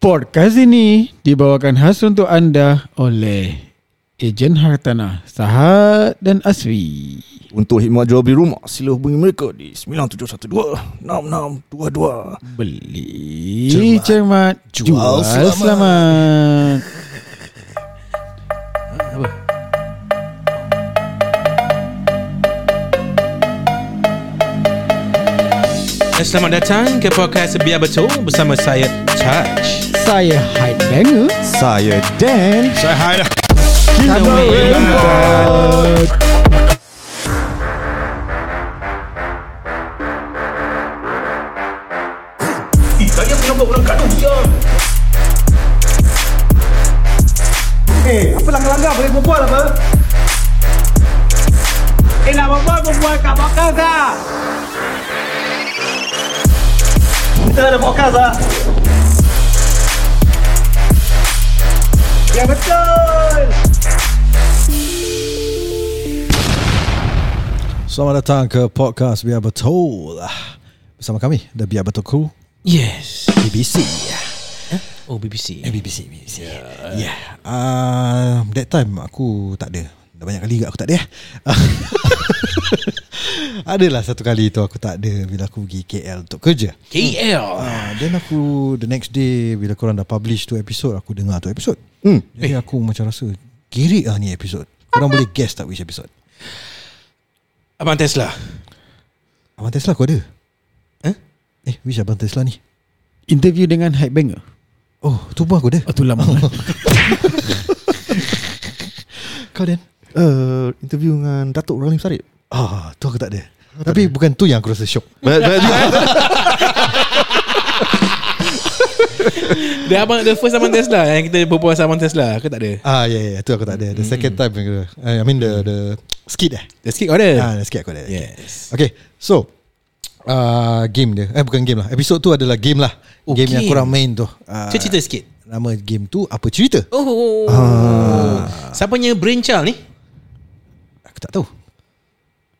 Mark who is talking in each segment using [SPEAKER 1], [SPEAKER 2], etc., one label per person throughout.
[SPEAKER 1] Podcast ini dibawakan khas untuk anda oleh Ejen Hartanah Sahat dan Asri.
[SPEAKER 2] Untuk khidmat jual beli rumah, sila hubungi mereka di 9712-6622.
[SPEAKER 1] Beli cermat,
[SPEAKER 2] Jual
[SPEAKER 1] jual,
[SPEAKER 2] selamat.
[SPEAKER 1] selamat.
[SPEAKER 3] Dan Selamat datang ke podcast Biar Betul bersama saya Touch.
[SPEAKER 1] Saya Hyde Banger.
[SPEAKER 2] Saya Dan.
[SPEAKER 3] Saya Hai dah.
[SPEAKER 1] Kami
[SPEAKER 4] Eh, apa langgar-langgar boleh berbual apa? Eh, nak berbual, berbual kat podcast lah. Kita ada podcast lah. Ya betul.
[SPEAKER 5] Selamat datang ke podcast Biar Betul Bersama kami The Biar Betul Crew
[SPEAKER 3] Yes.
[SPEAKER 5] BBC
[SPEAKER 3] Oh BBC.
[SPEAKER 5] Eh BBC, BBC. Yeah, yeah. Uh, That time aku tak ada Dah banyak kali juga aku tak ada eh. Adalah satu kali tu aku tak ada Bila aku pergi KL untuk kerja
[SPEAKER 3] KL.
[SPEAKER 5] uh, Then aku The next day Bila korang dah publish tu episode Aku dengar tu episode
[SPEAKER 2] Hmm.
[SPEAKER 5] Jadi aku macam rasa Girik lah ni episode Korang boleh guess tak which episode
[SPEAKER 3] Abang Tesla.
[SPEAKER 5] Abang Tesla aku ada
[SPEAKER 3] Eh?
[SPEAKER 5] Eh which Abang Tesla ni
[SPEAKER 1] interview dengan Banger.
[SPEAKER 5] Oh tu pun aku ada
[SPEAKER 1] Oh, tu lama.
[SPEAKER 5] Kau Dan
[SPEAKER 2] Uh, interview dengan Datuk Rahim Sarip.
[SPEAKER 5] Ah, tu aku tak ada. Tapi bukan tu yang aku rasa syok.
[SPEAKER 3] Dia abang the first abang Tesla yang kita berbual pasal abang Tesla. Aku tak ada.
[SPEAKER 5] Ah, ya, yeah, yeah, tu aku tak ada. The second time aku, I mean the the skit eh.
[SPEAKER 3] The skit kau ada?
[SPEAKER 5] Ah, the skit aku ada.
[SPEAKER 3] Yes.
[SPEAKER 5] Okay, so uh, game dia. Eh bukan game lah. Episode tu adalah game lah.
[SPEAKER 3] Oh,
[SPEAKER 5] game, yang
[SPEAKER 3] game.
[SPEAKER 5] korang main tu. Uh,
[SPEAKER 3] cerita sikit.
[SPEAKER 5] Nama game tu apa cerita?
[SPEAKER 3] Oh. Siapanya brainchild ni?
[SPEAKER 5] Aku tak tahu.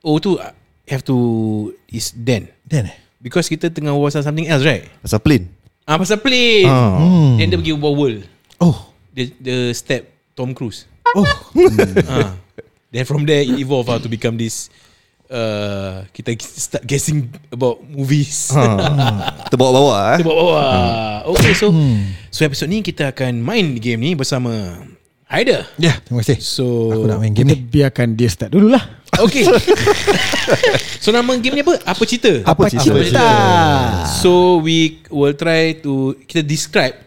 [SPEAKER 3] Oh tu uh, have to is Dan.
[SPEAKER 5] Dan eh?
[SPEAKER 3] Because kita tengah berbual pasal something else right?
[SPEAKER 2] Pasal plane.
[SPEAKER 3] Ah pasal plane.
[SPEAKER 2] Ah.
[SPEAKER 5] Hmm.
[SPEAKER 3] Then dia pergi world.
[SPEAKER 5] Oh.
[SPEAKER 3] The the step Tom Cruise.
[SPEAKER 5] Oh.
[SPEAKER 3] Ah. Then from there it evolve to become this uh, kita start guessing about movies.
[SPEAKER 2] Ha. Terbawa-bawa eh.
[SPEAKER 3] Kita bawa Okay so So episode ni kita akan main game ni bersama Haida.
[SPEAKER 5] Ya, yeah, terima kasih.
[SPEAKER 3] So
[SPEAKER 5] Aku nak main game
[SPEAKER 1] Kita
[SPEAKER 5] ni.
[SPEAKER 1] biarkan dia start dulu lah.
[SPEAKER 3] Okay. so nama game ni apa? Apa cerita?
[SPEAKER 2] Apa cerita?
[SPEAKER 1] Apa cerita?
[SPEAKER 3] So we will try to kita describe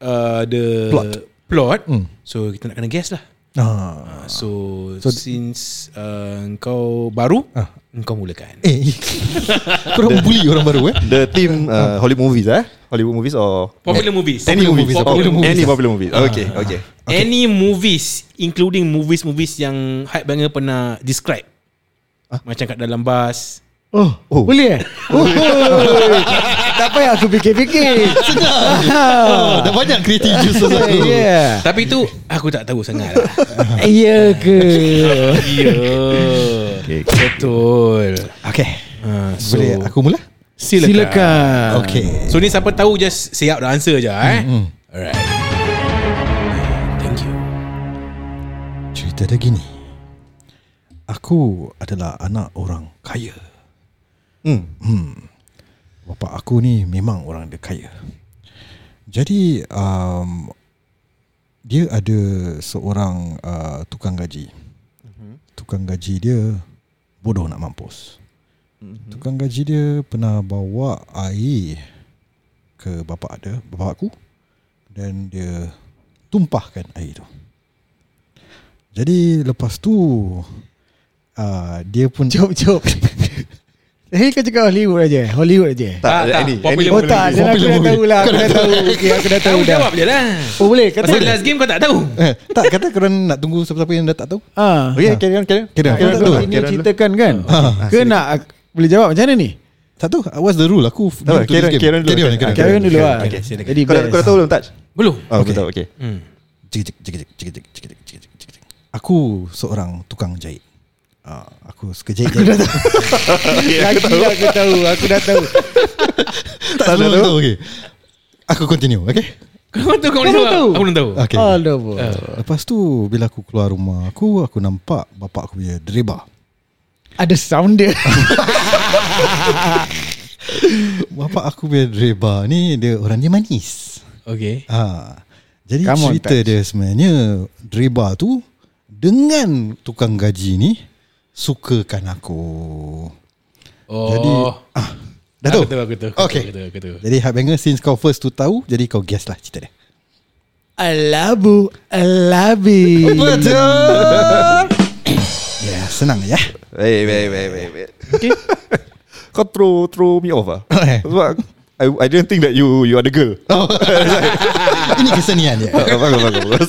[SPEAKER 3] uh, the
[SPEAKER 5] Plot.
[SPEAKER 3] plot.
[SPEAKER 5] Hmm.
[SPEAKER 3] So kita nak kena guess lah.
[SPEAKER 5] Ah.
[SPEAKER 3] So,
[SPEAKER 5] So-
[SPEAKER 3] so since uh, kau baru,
[SPEAKER 5] Ah.
[SPEAKER 3] kau mulakan.
[SPEAKER 5] Eh, korang bully orang baru eh?
[SPEAKER 2] The team uh, Hollywood movies eh. Hollywood movies or
[SPEAKER 3] Popular movies.
[SPEAKER 2] any
[SPEAKER 5] Popular
[SPEAKER 2] movies.
[SPEAKER 3] Popular
[SPEAKER 2] Oh,
[SPEAKER 3] movies.
[SPEAKER 2] Any popular movies. Okay, okay.
[SPEAKER 3] Any movies including movies-movies yang hype banger pernah describe. Macam kat dalam bus.
[SPEAKER 1] Oh,
[SPEAKER 2] Oh.
[SPEAKER 1] boleh eh? Oh, tak payah aku fikir-fikir.
[SPEAKER 5] Oh, dah banyak kreatif juices aku.
[SPEAKER 1] Ya.
[SPEAKER 3] Tapi tu aku tak tahu sangat lah.
[SPEAKER 1] Ya ke?
[SPEAKER 3] Ya.
[SPEAKER 2] Okay,
[SPEAKER 3] Betul.
[SPEAKER 5] Okay.
[SPEAKER 3] Uh, so,
[SPEAKER 5] Boleh aku mula?
[SPEAKER 3] silakan.
[SPEAKER 1] Silakan.
[SPEAKER 5] Okay.
[SPEAKER 3] So ni siapa tahu just say out the answer je eh.
[SPEAKER 5] Hmm.
[SPEAKER 3] Alright. Thank you.
[SPEAKER 5] Cerita dia gini Aku adalah anak orang kaya
[SPEAKER 2] Hmm.
[SPEAKER 5] Bapa aku ni memang orang dia kaya Jadi um, Dia ada seorang uh, tukang gaji Tukang gaji dia bodoh nak mampus Tukang gaji dia pernah bawa air ke bapa ada, bapa aku dan dia tumpahkan air tu. Jadi lepas tu uh, dia pun
[SPEAKER 1] jom. Ni kau cakap Hollywood aja. Hollywood aja.
[SPEAKER 3] Tak, tak,
[SPEAKER 2] ini.
[SPEAKER 3] Popular
[SPEAKER 1] oh, tak, popular aku dah tahu lah. Aku dah tahu. Okay, aku dah tahu.
[SPEAKER 3] Jawab je lah.
[SPEAKER 1] Oh boleh. Kata
[SPEAKER 3] last game kau tak tahu.
[SPEAKER 5] tak, kata kau nak tunggu siapa-siapa yang dah tak tahu.
[SPEAKER 1] Ah.
[SPEAKER 2] Okay, carry on, carry on.
[SPEAKER 5] Carry on.
[SPEAKER 1] Kau tak tahu. Ini ceritakan kan. Ke nak boleh jawab macam mana ni?
[SPEAKER 5] Tak tahu. What's the rule? Aku tahu.
[SPEAKER 2] Carry on
[SPEAKER 5] dulu.
[SPEAKER 2] Carry on dulu.
[SPEAKER 5] Carry on
[SPEAKER 1] dulu. Jadi,
[SPEAKER 2] kau tahu belum touch?
[SPEAKER 3] Belum.
[SPEAKER 2] Oh,
[SPEAKER 5] okay.
[SPEAKER 2] Okay.
[SPEAKER 5] Cik, cik, cik, cik, cik, cik, cik, cik, cik, cik, tukang jahit. Ah, aku suka jahit. Aku dah tahu.
[SPEAKER 1] Lagi lah aku tahu. Aku dah tahu.
[SPEAKER 5] tak semua tahu. Okay. Aku continue, okay?
[SPEAKER 3] Kau tahu kau boleh
[SPEAKER 1] Kau
[SPEAKER 3] jawab
[SPEAKER 1] tahu?
[SPEAKER 3] Aku belum tahu
[SPEAKER 5] Okay
[SPEAKER 1] Alamak.
[SPEAKER 5] Lepas tu Bila aku keluar rumah aku Aku nampak Bapak aku punya dreba
[SPEAKER 1] Ada sound dia.
[SPEAKER 5] Bapak aku punya dreba ni Dia orang dia manis
[SPEAKER 3] Okay
[SPEAKER 5] ha. Jadi
[SPEAKER 1] Come on,
[SPEAKER 5] cerita
[SPEAKER 1] touch.
[SPEAKER 5] dia sebenarnya Dreba tu Dengan tukang gaji ni Sukakan aku
[SPEAKER 3] Oh
[SPEAKER 5] Jadi ah, Dah tahu?
[SPEAKER 3] Aku tahu aku tahu
[SPEAKER 5] Okay.
[SPEAKER 3] Aku tahu aku tahu
[SPEAKER 5] Jadi Hypebanger Since kau first tu tahu Jadi kau guess lah cerita dia
[SPEAKER 1] Alabu, alabi.
[SPEAKER 5] Betul Ya yeah, senang ya
[SPEAKER 2] Wait, wait, wait, wait, wait.
[SPEAKER 1] Okay.
[SPEAKER 2] Kau throw throw me off ah.
[SPEAKER 5] Eh.
[SPEAKER 2] Sebab I, I didn't think that you you are the girl.
[SPEAKER 5] oh. Ini kesenian dia
[SPEAKER 2] bagus, bagus, bagus.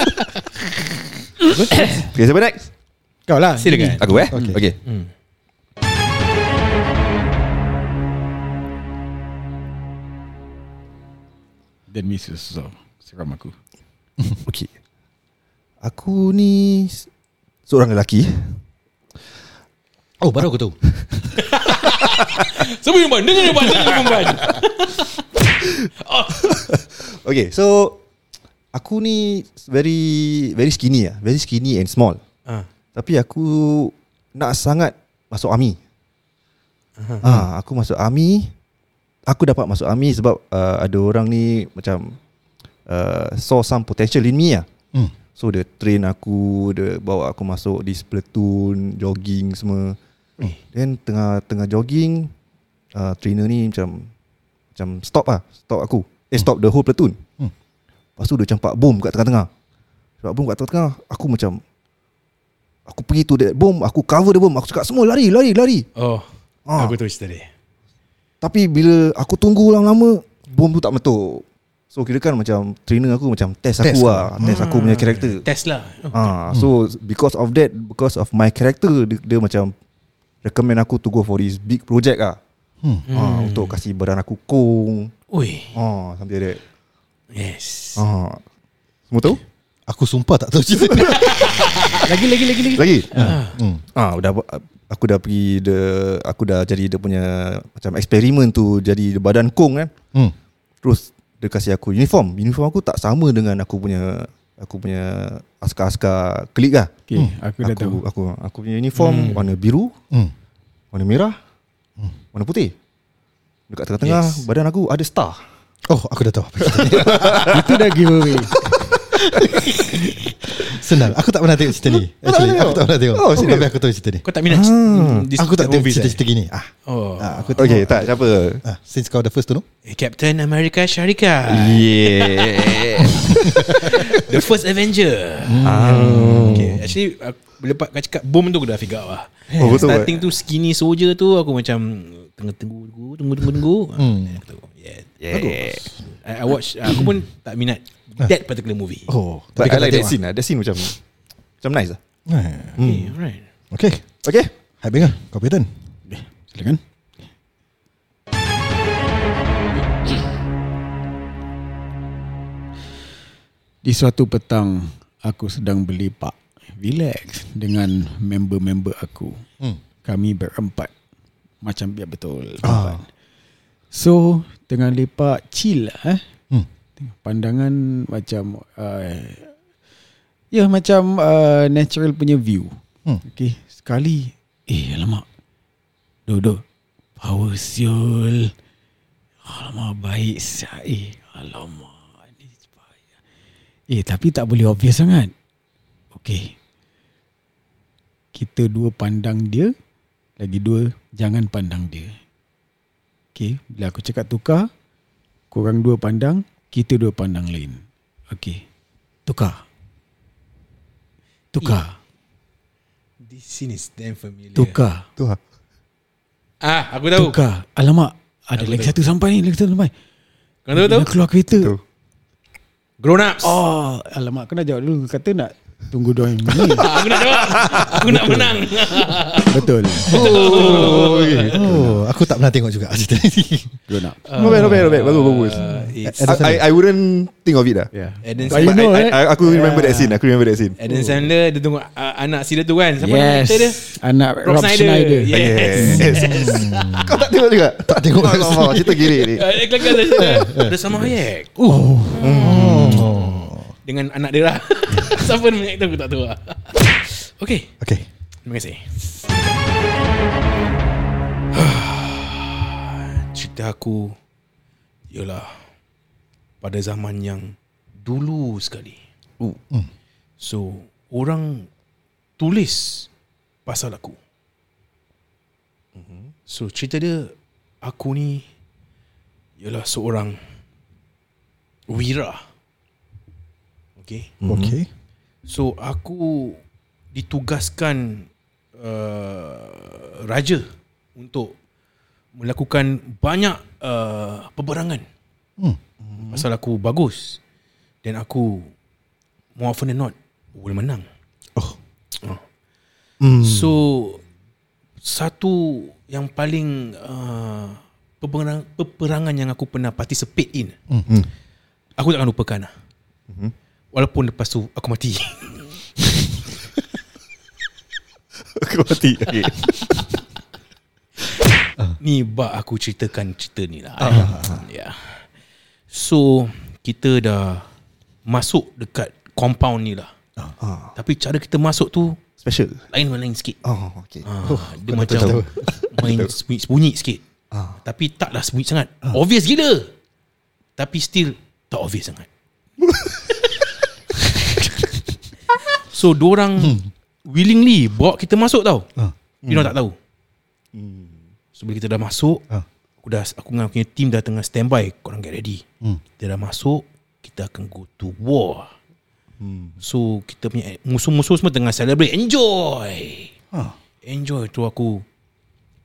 [SPEAKER 2] okay, siapa next?
[SPEAKER 1] Kau lah.
[SPEAKER 3] Silakan
[SPEAKER 2] Aku eh?
[SPEAKER 5] Okay.
[SPEAKER 2] Okay.
[SPEAKER 3] hmm.
[SPEAKER 1] Dan Mrs. So, seram aku.
[SPEAKER 2] Okay. Aku ni seorang lelaki.
[SPEAKER 5] Oh baru aku tahu
[SPEAKER 3] Siapa yang? Dengar yang ban Dengar yang
[SPEAKER 2] Okay, so aku ni very very skinny ah, very skinny and small.
[SPEAKER 3] Ah.
[SPEAKER 2] Tapi aku nak sangat masuk army. Ah, aku masuk army. Aku dapat masuk army sebab uh, ada orang ni macam uh, saw some potential in me ah.
[SPEAKER 5] hmm.
[SPEAKER 2] So dia train aku, dia bawa aku masuk di platoon, jogging semua. Then tengah tengah jogging, uh, trainer ni macam macam stop lah, stop aku. Eh stop the whole platoon.
[SPEAKER 5] Hmm.
[SPEAKER 2] Lepas tu dia campak bom kat tengah-tengah. Sebab bom kat tengah-tengah, aku macam aku pergi tu that bom, aku cover the bom, aku cakap semua lari, lari, lari.
[SPEAKER 3] Oh
[SPEAKER 2] Ah.
[SPEAKER 3] Aku tahu cerita dia
[SPEAKER 2] Tapi bila aku tunggu lama-lama, bom tu tak meletup. So kira kan macam trainer aku macam test,
[SPEAKER 5] Test
[SPEAKER 2] aku lah, test aku punya karakter.
[SPEAKER 3] Test lah
[SPEAKER 2] Ah, so because of that, because of my character, dia, dia macam recommend aku to go for this big project ah.
[SPEAKER 5] Hmm.
[SPEAKER 2] Ah, untuk kasih badan aku kong.
[SPEAKER 3] Ui
[SPEAKER 2] Ah, something like that.
[SPEAKER 3] Yes
[SPEAKER 2] Ah. Semua tahu?
[SPEAKER 5] Aku sumpah tak tahu cerita ni
[SPEAKER 1] Lagi, lagi, lagi, lagi.
[SPEAKER 2] Lagi?
[SPEAKER 5] hmm.
[SPEAKER 2] Ah, udah aku dah pergi the aku dah jadi dia punya macam eksperimen tu jadi badan kong kan.
[SPEAKER 5] Hmm.
[SPEAKER 2] Terus dia kasih aku uniform. Uniform aku tak sama dengan aku punya aku punya askar-askar klik lah.
[SPEAKER 1] Okay, aku dah
[SPEAKER 2] aku,
[SPEAKER 1] tahu.
[SPEAKER 2] aku aku punya uniform warna biru,
[SPEAKER 5] Hmm.
[SPEAKER 2] warna merah, warna putih. Dekat tengah-tengah
[SPEAKER 3] Yes.
[SPEAKER 2] badan aku ada star.
[SPEAKER 5] Oh aku dah tahu
[SPEAKER 1] Itu dah giveaway.
[SPEAKER 5] Senang Aku tak pernah tengok cerita ni Actually
[SPEAKER 2] tengok?
[SPEAKER 5] aku tak pernah tengok
[SPEAKER 2] Oh, serious?
[SPEAKER 5] Tapi aku tahu cerita ni
[SPEAKER 3] Kau tak minat
[SPEAKER 2] Ah.
[SPEAKER 3] this
[SPEAKER 5] Aku tak tengok
[SPEAKER 3] eh?
[SPEAKER 5] cerita-cerita gini ah,
[SPEAKER 3] Oh
[SPEAKER 5] ah, Aku tengok
[SPEAKER 2] Okay, tak siapa?
[SPEAKER 5] ah, Since kau the first to know
[SPEAKER 3] Captain America Sharika
[SPEAKER 2] Yeah.
[SPEAKER 3] The first Avenger
[SPEAKER 2] ah.
[SPEAKER 3] Okay Actually Bila Pak kau cakap Bom tu aku dah figure out lah
[SPEAKER 2] Oh, betul,
[SPEAKER 3] Starting tu skinny soldier tu Aku macam Tengah tunggu Tunggu tunggu tunggu
[SPEAKER 5] Hmm.
[SPEAKER 3] Aku tahu Yeah
[SPEAKER 2] Yeah.
[SPEAKER 3] I, I watch Aku pun tak minat That particular movie
[SPEAKER 5] Oh
[SPEAKER 2] But I like that scene lah. That scene macam macam nice lah.
[SPEAKER 5] ah? Eh,
[SPEAKER 3] Okay alright
[SPEAKER 5] Okay
[SPEAKER 2] Okay.
[SPEAKER 5] Hype Banger Kau punya turn
[SPEAKER 1] Silakan. Di suatu petang, aku sedang berlepak, relax dengan member-member aku.
[SPEAKER 5] hmm.
[SPEAKER 1] Kami berempat. Macam biar betul.
[SPEAKER 5] Ah.
[SPEAKER 1] So, tengah lepak chill lah eh. Pandangan macam uh, Ya macam uh, natural punya view.
[SPEAKER 5] Hmm.
[SPEAKER 1] Okay Sekali Eh alamak. Duduk Power siul. Alamak baik siap. Eh alamak ni bahaya. Eh tapi tak boleh obvious sangat. Okay Kita dua pandang dia Lagi dua Jangan pandang dia. Okay Bila aku cakap tukar Korang dua pandang Kita dua pandang lain. Okay Tukar. Tukar.
[SPEAKER 3] This scene is damn familiar.
[SPEAKER 1] Tukar.
[SPEAKER 2] Tu lah.
[SPEAKER 3] Ah aku tahu.
[SPEAKER 1] Tukar. Alamak Ada
[SPEAKER 3] Aku
[SPEAKER 1] lagi
[SPEAKER 3] tahu.
[SPEAKER 1] satu sampai ni Lagi satu sampai.
[SPEAKER 3] Kau tahu tahu?
[SPEAKER 1] Keluar kereta.
[SPEAKER 3] Grown ups.
[SPEAKER 1] Oh Alamak kau nak jawab dulu. Kata nak Tunggu dua yang ni
[SPEAKER 3] Aku nak jawab Aku nak menang
[SPEAKER 1] Betul
[SPEAKER 2] Oh, okay.
[SPEAKER 5] Oh Aku tak pernah tengok juga cerita ni
[SPEAKER 1] Grown up
[SPEAKER 2] Not bad, not bad, not bad. Bagus, bagus.
[SPEAKER 3] Uh,
[SPEAKER 5] Adam
[SPEAKER 2] I, I, wouldn't think of it lah.
[SPEAKER 1] Yeah
[SPEAKER 3] Adam Sandler
[SPEAKER 1] know
[SPEAKER 2] I,
[SPEAKER 1] eh
[SPEAKER 2] I, aku remember that scene. Aku remember that scene.
[SPEAKER 3] Adam Sandler Dia tengok uh, anak si dia tu kan Siapa nama
[SPEAKER 1] Yes
[SPEAKER 3] actor dia
[SPEAKER 1] Anak
[SPEAKER 3] Rob, Schneider,
[SPEAKER 1] Yeah.
[SPEAKER 3] Yes,
[SPEAKER 2] Yes. Kau tak tengok juga?
[SPEAKER 5] Tak tengok
[SPEAKER 2] Oh, cerita gini ni.
[SPEAKER 3] Dia kelakar saja Ada sama Hayek
[SPEAKER 1] Oh
[SPEAKER 5] Hmm. Oh.
[SPEAKER 3] Dengan anak dia lah. Siapa nama actor aku tak tahu lah. Okay
[SPEAKER 5] Okay.
[SPEAKER 3] Terima kasih. Cerita aku Ialah Pada zaman yang Dulu sekali.
[SPEAKER 2] Uh.
[SPEAKER 3] So Orang Tulis Pasal aku. So cerita dia Aku ni Ialah seorang Wira Okay
[SPEAKER 5] Okay.
[SPEAKER 3] So aku ditugaskan uh, raja untuk melakukan banyak uh, peperangan.
[SPEAKER 5] Hmm.
[SPEAKER 3] Pasal aku bagus dan aku more often than not boleh menang.
[SPEAKER 5] Oh.
[SPEAKER 2] Hmm.
[SPEAKER 3] So satu yang paling uh, peperangan, peperangan yang aku pernah participate in.
[SPEAKER 5] Hmm.
[SPEAKER 3] Aku takkan lupakan lah.
[SPEAKER 2] Mhm.
[SPEAKER 3] Walaupun lepas tu aku mati.
[SPEAKER 2] Aku mati. Okay.
[SPEAKER 3] Ni bak aku ceritakan cerita ni lah. Ya. Yeah. So kita dah masuk dekat compound ni lah.
[SPEAKER 2] Ah,
[SPEAKER 3] Tapi cara kita masuk tu
[SPEAKER 2] special.
[SPEAKER 3] lain lain sikit.
[SPEAKER 2] Oh, okay.
[SPEAKER 3] Ah, dia
[SPEAKER 5] kau
[SPEAKER 3] macam
[SPEAKER 5] tahu.
[SPEAKER 3] main sembunyi sikit.
[SPEAKER 2] Ah.
[SPEAKER 3] Tapi taklah sembunyi sangat. Obvious gila. Tapi still tak obvious sangat. So orang willingly bawa kita masuk tau.
[SPEAKER 5] Ah.
[SPEAKER 3] Dia orang tak tahu. So bila kita dah masuk,
[SPEAKER 5] Ah.
[SPEAKER 3] aku dah aku dengan aku punya team dah tengah standby, korang get ready.
[SPEAKER 5] Hmm.
[SPEAKER 3] Kita dah masuk, kita akan go to war. So kita punya musuh-musuh semua tengah celebrate, enjoy.
[SPEAKER 5] Ah.
[SPEAKER 3] Enjoy tu aku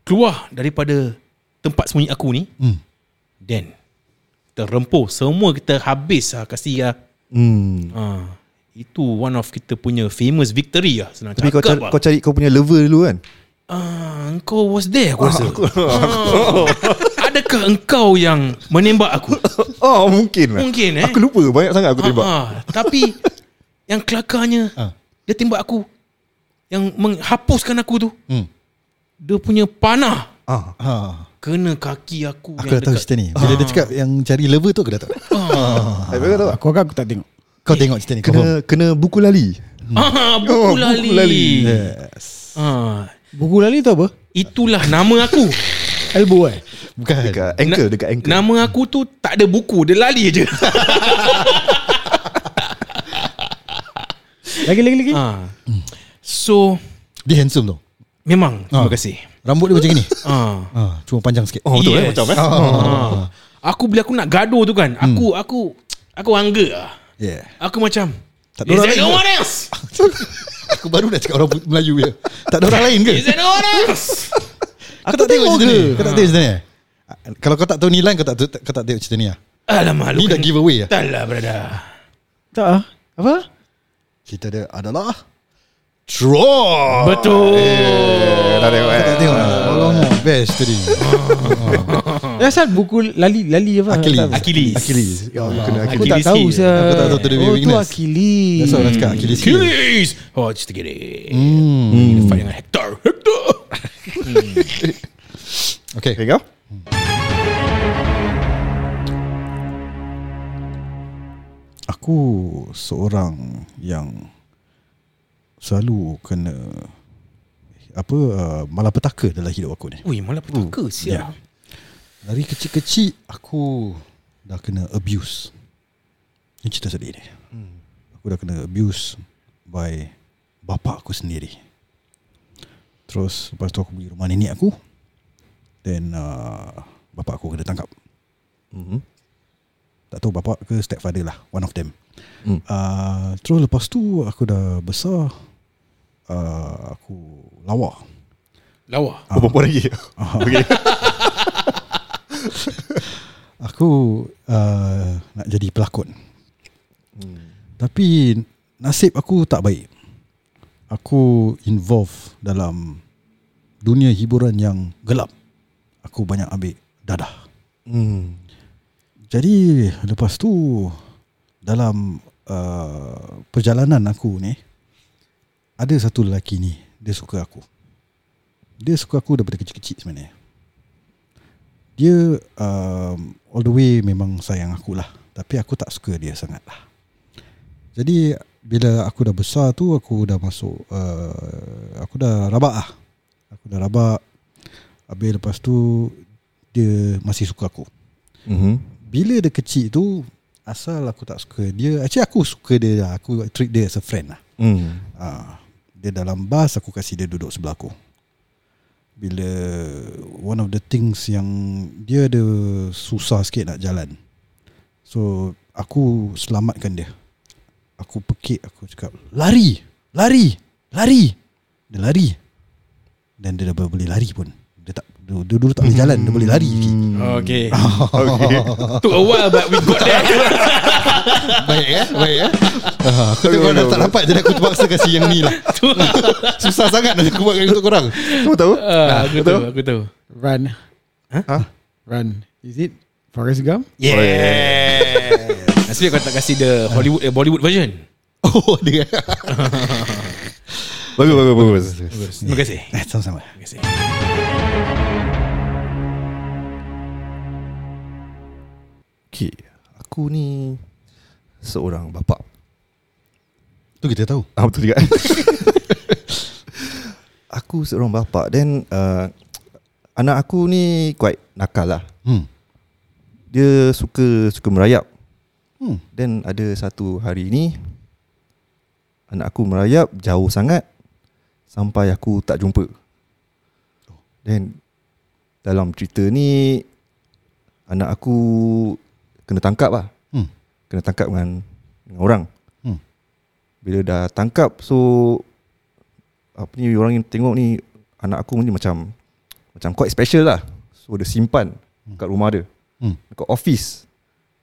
[SPEAKER 3] keluar daripada tempat sembunyi aku ni.
[SPEAKER 5] Hmm.
[SPEAKER 3] Then terrempuh semua kita habis lah kasih lah.
[SPEAKER 2] Hmm.
[SPEAKER 3] Ha, itu one of kita punya famous victory lah senang
[SPEAKER 2] Tapi kau
[SPEAKER 3] cakap
[SPEAKER 2] cari,
[SPEAKER 3] lah.
[SPEAKER 2] kau cari kau punya lover dulu kan?
[SPEAKER 3] Ah, engkau was there aku rasa. Ah. Adakah engkau yang menembak aku?
[SPEAKER 2] Oh, mungkin lah.
[SPEAKER 3] Mungkin eh.
[SPEAKER 2] Aku lupa banyak sangat aku tembak.
[SPEAKER 3] Ah, ah. Tapi yang kelakarnya
[SPEAKER 5] Ah.
[SPEAKER 3] dia tembak aku. Yang menghapuskan aku tu
[SPEAKER 5] Hmm.
[SPEAKER 3] dia punya panah
[SPEAKER 2] Ah.
[SPEAKER 5] Ha.
[SPEAKER 3] kena kaki aku,
[SPEAKER 5] Aku
[SPEAKER 3] yang
[SPEAKER 5] dah tahu cerita ni. Bila dia cakap yang cari lover tu aku dah tahu.
[SPEAKER 2] Tapi kau tahu tak?
[SPEAKER 1] Aku agak aku tak tengok.
[SPEAKER 5] Kau tengok cerita ni. Kau
[SPEAKER 2] Kena kena buku lali.
[SPEAKER 3] Ah, buku
[SPEAKER 2] Oh, buku
[SPEAKER 3] lali.
[SPEAKER 2] lali.
[SPEAKER 5] Yes.
[SPEAKER 3] Ah,
[SPEAKER 1] Buku lali tu apa?
[SPEAKER 3] itulah nama aku.
[SPEAKER 1] Elbow eh?
[SPEAKER 5] Bukan.
[SPEAKER 2] Dekat ankle, dekat ankle.
[SPEAKER 3] Nama aku tu tak ada buku, dia lali je.
[SPEAKER 1] Lagi lagi lagi.
[SPEAKER 3] ah. So,
[SPEAKER 5] Dia handsome tu.
[SPEAKER 3] memang terima
[SPEAKER 5] Ah.
[SPEAKER 3] kasih.
[SPEAKER 5] Rambut dia macam ni.
[SPEAKER 3] Ah.
[SPEAKER 5] Ah, cuma panjang sikit.
[SPEAKER 2] Oh, betul
[SPEAKER 3] Yes.
[SPEAKER 2] eh macam eh?
[SPEAKER 3] Ah. Aku bila aku nak gaduh tu kan, aku aku aku angga lah.
[SPEAKER 5] Yeah.
[SPEAKER 3] Aku macam
[SPEAKER 5] Tak ada
[SPEAKER 3] Is
[SPEAKER 5] orang
[SPEAKER 3] there
[SPEAKER 5] lain
[SPEAKER 3] no one else?
[SPEAKER 5] Aku baru nak cakap orang Melayu je. Tak ada orang lain ke?
[SPEAKER 3] Is there no one else?
[SPEAKER 5] Kau tak tengok cerita ni? Kau tak tengok cerita ni? Kalau kau tak tahu ni line kau tak kau tak tengok cerita ni ah.
[SPEAKER 3] Alamak,
[SPEAKER 5] Ni dah giveaway ah.
[SPEAKER 3] Tak lah, brother.
[SPEAKER 1] Tak ah. Apa?
[SPEAKER 5] Cerita dia adalah Troy.
[SPEAKER 3] Betul.
[SPEAKER 2] Eh, dah tengok eh.
[SPEAKER 5] tak tengok. Best tadi.
[SPEAKER 1] Ya asal buku lali lali apa?
[SPEAKER 5] Achilles.
[SPEAKER 3] Achilles.
[SPEAKER 2] Achilles. Ya, kena
[SPEAKER 1] Aku
[SPEAKER 2] Achilles.
[SPEAKER 1] tak tahu saya.
[SPEAKER 5] Aku tak tahu tu dia punya
[SPEAKER 1] Oh tu. Achilles.
[SPEAKER 5] That's all cakap Achilles.
[SPEAKER 3] Achilles. Oh, just to get it.
[SPEAKER 5] Hmm.
[SPEAKER 3] Fight dengan Hector. Hector.
[SPEAKER 5] Okay.
[SPEAKER 2] Okay, kau?
[SPEAKER 5] Aku seorang yang selalu kena apa uh, malapetaka dalam hidup aku ni.
[SPEAKER 3] Ui, malah petaka siap.
[SPEAKER 5] Ya. Dari kecil-kecil aku dah kena abuse. Ini cerita sedih ni. Aku dah kena abuse by bapa aku sendiri. Terus lepas tu aku pergi rumah nenek aku. Then uh, bapa aku kena tangkap.
[SPEAKER 2] Mhm.
[SPEAKER 5] Tak tahu bapa ke stepfather lah One of them
[SPEAKER 2] Hmm.
[SPEAKER 5] uh, Terus lepas tu Aku dah besar uh, Aku lawa
[SPEAKER 3] Lawa.
[SPEAKER 2] Oh, perempuan lagi. Okay.
[SPEAKER 5] Aku uh, Nak jadi pelakon Tapi Nasib aku tak baik Aku involve dalam Dunia hiburan yang gelap Aku banyak ambil dadah
[SPEAKER 2] Hmm.
[SPEAKER 5] Jadi lepas tu dalam uh, perjalanan aku ni ada satu lelaki ni dia suka aku. Dia suka aku daripada kecil-kecil sebenarnya. Dia um, all the way memang sayang aku lah. Tapi aku tak suka dia sangat lah Jadi bila aku dah besar tu Aku dah masuk uh, Aku dah rabak lah Aku dah rabak Habis lepas tu Dia masih suka aku
[SPEAKER 2] Mhm.
[SPEAKER 5] Bila dia kecil tu Asal aku tak suka dia Actually aku suka dia lah Aku treat dia as a friend lah
[SPEAKER 2] Hmm.
[SPEAKER 5] ha, Dia dalam bas Aku kasih dia duduk sebelah aku. Bila One of the things yang Dia ada Susah sikit nak jalan. So Aku selamatkan dia. Aku pekik Aku cakap Lari Lari Lari. Dia lari. Dan dia dah boleh lari pun Dia dulu tak boleh jalan Dia boleh lari lagi
[SPEAKER 3] Okay. okay. Took a while but we got there.
[SPEAKER 5] Baik ya Baik ya uh, Aku tengok dah tak dapat Jadi aku terpaksa kasih yang ni lah Susah sangat nak aku buat untuk korang
[SPEAKER 2] Kau tahu?
[SPEAKER 3] Ah, aku tahu, aku tahu.
[SPEAKER 1] Run.
[SPEAKER 2] Ha?
[SPEAKER 1] Run. Is it Forrest Gump?
[SPEAKER 3] Yeah. Nasib kau tak kasih the Hollywood eh, Bollywood version.
[SPEAKER 5] Oh dia
[SPEAKER 2] Bagus, bagus, bagus.
[SPEAKER 3] Terima kasih.
[SPEAKER 5] Eh sama-sama
[SPEAKER 3] Terima kasih.
[SPEAKER 2] Okay. Aku ni seorang bapa.
[SPEAKER 5] Tu kita tahu
[SPEAKER 2] Ah, betul juga. aku seorang bapa dan uh, anak aku ni quite nakal lah.
[SPEAKER 5] hmm.
[SPEAKER 2] Dia suka suka merayap.
[SPEAKER 5] Hmm.
[SPEAKER 2] Dan ada satu hari ni anak aku merayap jauh sangat sampai aku tak jumpa. Dan dalam cerita ni anak aku kena tangkap lah.
[SPEAKER 5] Hmm.
[SPEAKER 2] Kena tangkap dengan, dengan orang.
[SPEAKER 5] Hmm.
[SPEAKER 2] Bila dah tangkap so apa ni orang yang tengok ni anak aku ni macam macam quite special lah. So dia simpan kat rumah dia.
[SPEAKER 5] Hmm.
[SPEAKER 2] Dekat office.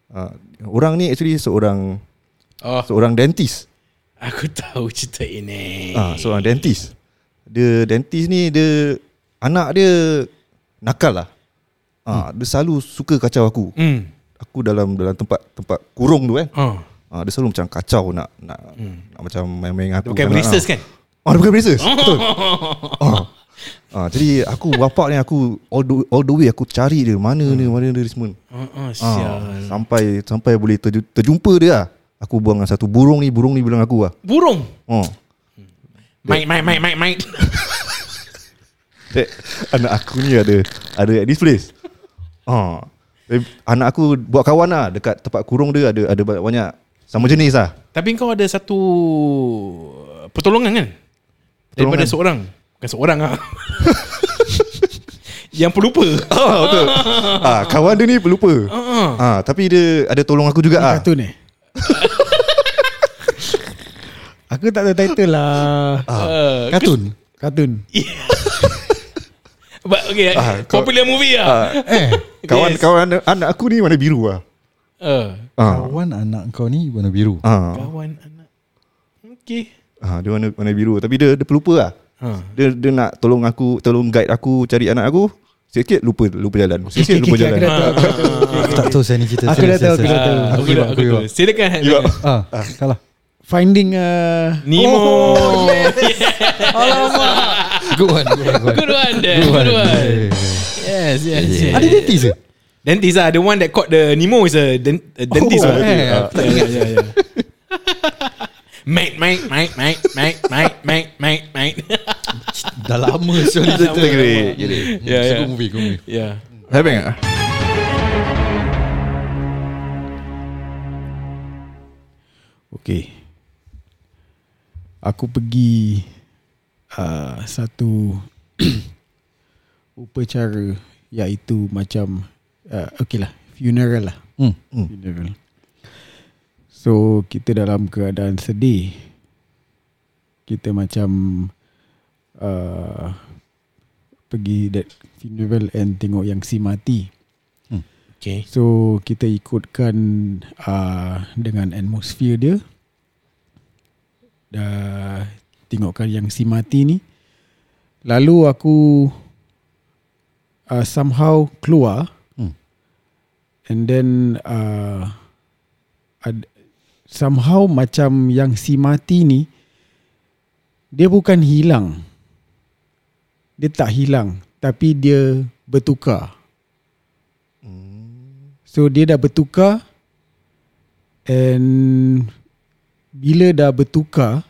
[SPEAKER 2] Uh, orang ni actually seorang
[SPEAKER 3] Oh,
[SPEAKER 2] seorang dentist.
[SPEAKER 3] aku tahu cerita ini.
[SPEAKER 2] Ah, seorang dentist. Dia dentist ni dia anak dia nakal lah. Ah, dia selalu suka kacau aku.
[SPEAKER 3] Hmm.
[SPEAKER 2] Aku dalam dalam tempat tempat kurung tu kan.
[SPEAKER 3] Oh.
[SPEAKER 2] Ah, dia selalu macam kacau nak nak,
[SPEAKER 3] Hmm.
[SPEAKER 2] nak macam main-main
[SPEAKER 3] Dia
[SPEAKER 2] aku.
[SPEAKER 3] pakai braces kan?
[SPEAKER 2] Oh, dia pakai braces. Betul. Ah. Ah, jadi aku bapak ni aku all the, all the way aku cari dia mana
[SPEAKER 3] Hmm.
[SPEAKER 2] dia mana dia semua.
[SPEAKER 3] Oh, oh
[SPEAKER 2] Ah,
[SPEAKER 3] sial.
[SPEAKER 2] sampai sampai boleh terju, terjumpa dia lah. Aku buang dengan satu burung ni, burung ni bilang aku lah.
[SPEAKER 3] Burung.
[SPEAKER 2] Oh.
[SPEAKER 3] Mike, Mike, Mike, Mike, Mike.
[SPEAKER 2] Dek, anak aku ni ada ada at this place. Ah. Eh, anak aku buat kawan lah dekat tempat kurung dia ada ada banyak, sama jenis lah.
[SPEAKER 3] Tapi kau ada satu pertolongan kan? Daripada
[SPEAKER 2] Pertolongan?
[SPEAKER 3] seorang. Bukan seorang lah. Yang pelupa.
[SPEAKER 2] Ah, betul. ah, kawan dia ni pelupa.
[SPEAKER 3] Ah.
[SPEAKER 2] Ah, tapi dia ada tolong aku juga ah.
[SPEAKER 1] Kartun eh? Aku tak tahu title lah.
[SPEAKER 3] Uh,
[SPEAKER 5] Kartun
[SPEAKER 1] Kartun.
[SPEAKER 3] But okay,
[SPEAKER 2] Ah, kau-
[SPEAKER 3] popular movie lah.
[SPEAKER 5] Eh
[SPEAKER 2] Kawan
[SPEAKER 3] Yes.
[SPEAKER 2] kawan anak aku ni warna biru ah.
[SPEAKER 3] Uh,
[SPEAKER 2] Ah.
[SPEAKER 5] Kawan anak kau ni warna biru
[SPEAKER 2] Ah.
[SPEAKER 3] kawan anak. Okay.
[SPEAKER 2] ah, dia warna warna biru tapi dia dia pelupa lah.
[SPEAKER 3] Ha.
[SPEAKER 2] Dia dia nak tolong aku, tolong guide aku cari anak aku. Sikit lupa lupa jalan. Sikit lupa
[SPEAKER 1] Okay,
[SPEAKER 2] jalan.
[SPEAKER 1] aku
[SPEAKER 5] tak tahu saya ni cerita
[SPEAKER 1] Aku dah tahu, aku dah tahu.
[SPEAKER 3] Ah,
[SPEAKER 5] Aku
[SPEAKER 3] dah. Silakan.
[SPEAKER 2] Ya.
[SPEAKER 5] Ah, Salah
[SPEAKER 1] Finding uh,
[SPEAKER 3] Nemo.
[SPEAKER 1] Oh.
[SPEAKER 5] Good one Good one,
[SPEAKER 3] Good one there.
[SPEAKER 5] Good one.
[SPEAKER 3] Good one. Yes, yes, yes.
[SPEAKER 5] Ada dentist ke?
[SPEAKER 3] Dentist lah. The one that caught the Nemo is a, dent, a dentist.
[SPEAKER 5] Oh,
[SPEAKER 3] lah.
[SPEAKER 5] eh.
[SPEAKER 3] Yeah, yeah, yeah, yeah. Mate, mate, mate, mate, mate, mate, mate, mate, mate.
[SPEAKER 5] Dah lama
[SPEAKER 2] Kita kira kira.
[SPEAKER 3] Ya, ya.
[SPEAKER 5] Good movie Good movie
[SPEAKER 3] Yeah.
[SPEAKER 2] Having ah.
[SPEAKER 1] Okay Aku pergi uh, Satu Upacara Iaitu macam uh, Okay lah Funeral lah
[SPEAKER 5] Hmm.
[SPEAKER 1] Funeral So kita dalam keadaan sedih Kita macam uh, Pergi that funeral and tengok yang si mati
[SPEAKER 3] Okay.
[SPEAKER 1] So kita ikutkan uh, dengan atmosphere dia. Dah tengokkan yang si mati ni. Lalu aku uh, somehow keluar.
[SPEAKER 5] Hmm.
[SPEAKER 1] And then uh, ad, somehow macam yang si mati ni dia bukan hilang. Dia tak hilang tapi dia bertukar. So dia dah bertukar And bila dah bertukar